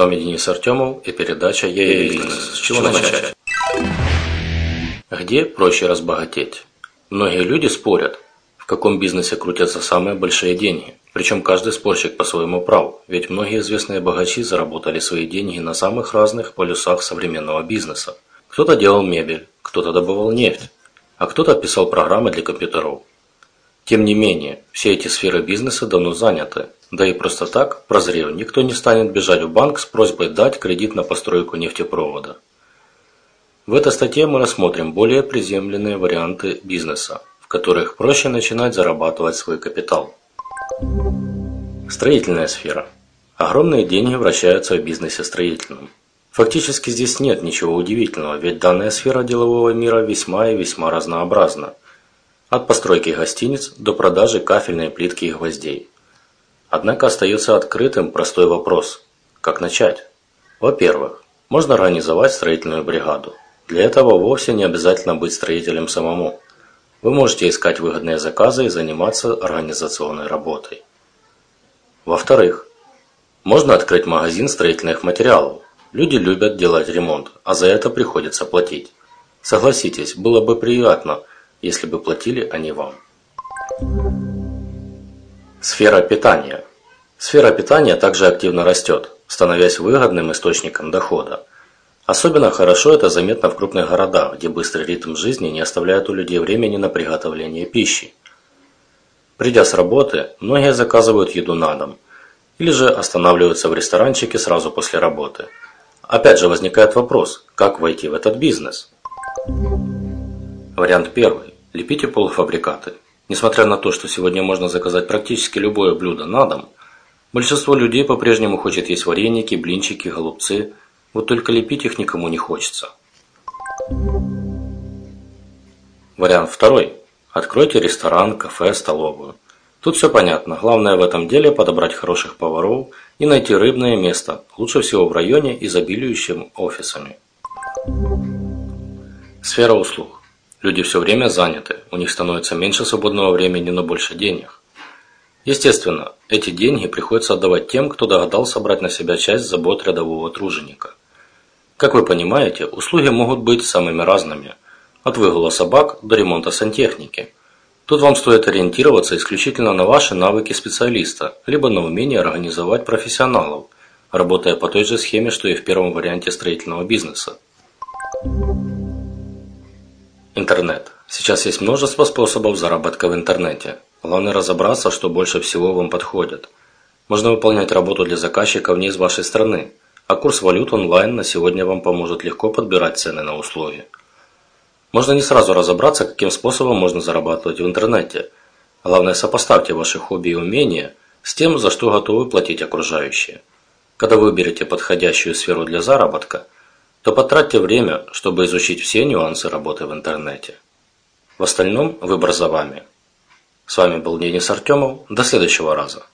вами Денис Артемов и передача «Я бизнес». С чего начать? Где проще разбогатеть? Многие люди спорят, в каком бизнесе крутятся самые большие деньги. Причем каждый спорщик по своему праву, ведь многие известные богачи заработали свои деньги на самых разных полюсах современного бизнеса. Кто-то делал мебель, кто-то добывал нефть, а кто-то писал программы для компьютеров. Тем не менее, все эти сферы бизнеса давно заняты, да и просто так, прозрев, никто не станет бежать в банк с просьбой дать кредит на постройку нефтепровода. В этой статье мы рассмотрим более приземленные варианты бизнеса, в которых проще начинать зарабатывать свой капитал. Строительная сфера. Огромные деньги вращаются в бизнесе строительном. Фактически здесь нет ничего удивительного, ведь данная сфера делового мира весьма и весьма разнообразна. От постройки гостиниц до продажи кафельной плитки и гвоздей. Однако остается открытым простой вопрос – как начать? Во-первых, можно организовать строительную бригаду. Для этого вовсе не обязательно быть строителем самому. Вы можете искать выгодные заказы и заниматься организационной работой. Во-вторых, Можно открыть магазин строительных материалов. Люди любят делать ремонт, а за это приходится платить. Согласитесь, было бы приятно, если бы платили они вам. Сфера питания. Сфера питания также активно растет, становясь выгодным источником дохода. Особенно хорошо это заметно в крупных городах, где быстрый ритм жизни не оставляет у людей времени на приготовление пищи. Придя с работы, многие заказывают еду на дом, или же останавливаются в ресторанчике сразу после работы. Опять же возникает вопрос, как войти в этот бизнес? Вариант первый. Лепите полуфабрикаты. Несмотря на то, что сегодня можно заказать практически любое блюдо на дом, большинство людей по-прежнему хочет есть вареники, блинчики, голубцы, вот только лепить их никому не хочется. Вариант второй. Откройте ресторан, кафе, столовую. Тут все понятно. Главное в этом деле подобрать хороших поваров и найти рыбное место, лучше всего в районе, изобилующем офисами. Сфера услуг. Люди все время заняты, у них становится меньше свободного времени, но больше денег. Естественно, эти деньги приходится отдавать тем, кто догадался брать на себя часть забот рядового труженика. Как вы понимаете, услуги могут быть самыми разными, от выгула собак до ремонта сантехники. Тут вам стоит ориентироваться исключительно на ваши навыки специалиста, либо на умение организовать профессионалов, работая по той же схеме, что и в первом варианте строительного бизнеса. Интернет. Сейчас есть множество способов заработка в интернете. Главное разобраться, что больше всего вам подходит. Можно выполнять работу для заказчиков не из вашей страны, а курс валют онлайн на сегодня вам поможет легко подбирать цены на услуги. Можно не сразу разобраться, каким способом можно зарабатывать в интернете. Главное сопоставьте ваши хобби и умения с тем, за что готовы платить окружающие. Когда выберете подходящую сферу для заработка – то потратьте время, чтобы изучить все нюансы работы в интернете. В остальном выбор за вами. С вами был Денис Артемов. До следующего раза.